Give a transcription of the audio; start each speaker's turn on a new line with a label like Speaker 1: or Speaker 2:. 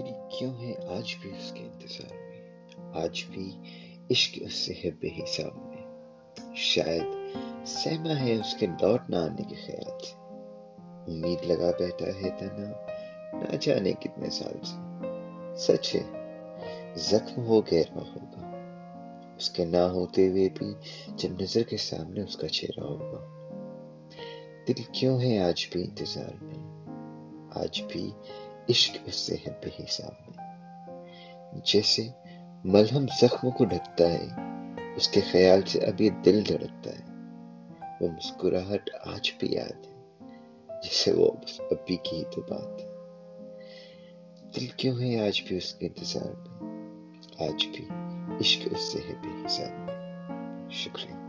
Speaker 1: क्यों है आज भी उसके इंतज़ार में? आज भी इश्क उससे है बेहिसाब में शायद सहमा है उसके लौट ना आने के ख्याल से। उम्मीद लगा बैठा है तना, ना जाने कितने साल से। सच है, जख्म हो गहरा होगा उसके ना होते हुए भी जब नज़र के सामने उसका चेहरा होगा। दिल क्यों है आज भी इंतज़ार में? आज भी इश्क उससे है बेहिसाब में जैसे मलहम जख्म को ढकता है, उसके ख्याल से अभी दिल धड़कता है। वो मुस्कुराहट आज भी याद है, जैसे वो अभी की ही तो बात है। दिल क्यों है आज भी उसके इंतज़ार में? आज भी इश्क उससे है बेहिसाब में। शुक्रिया।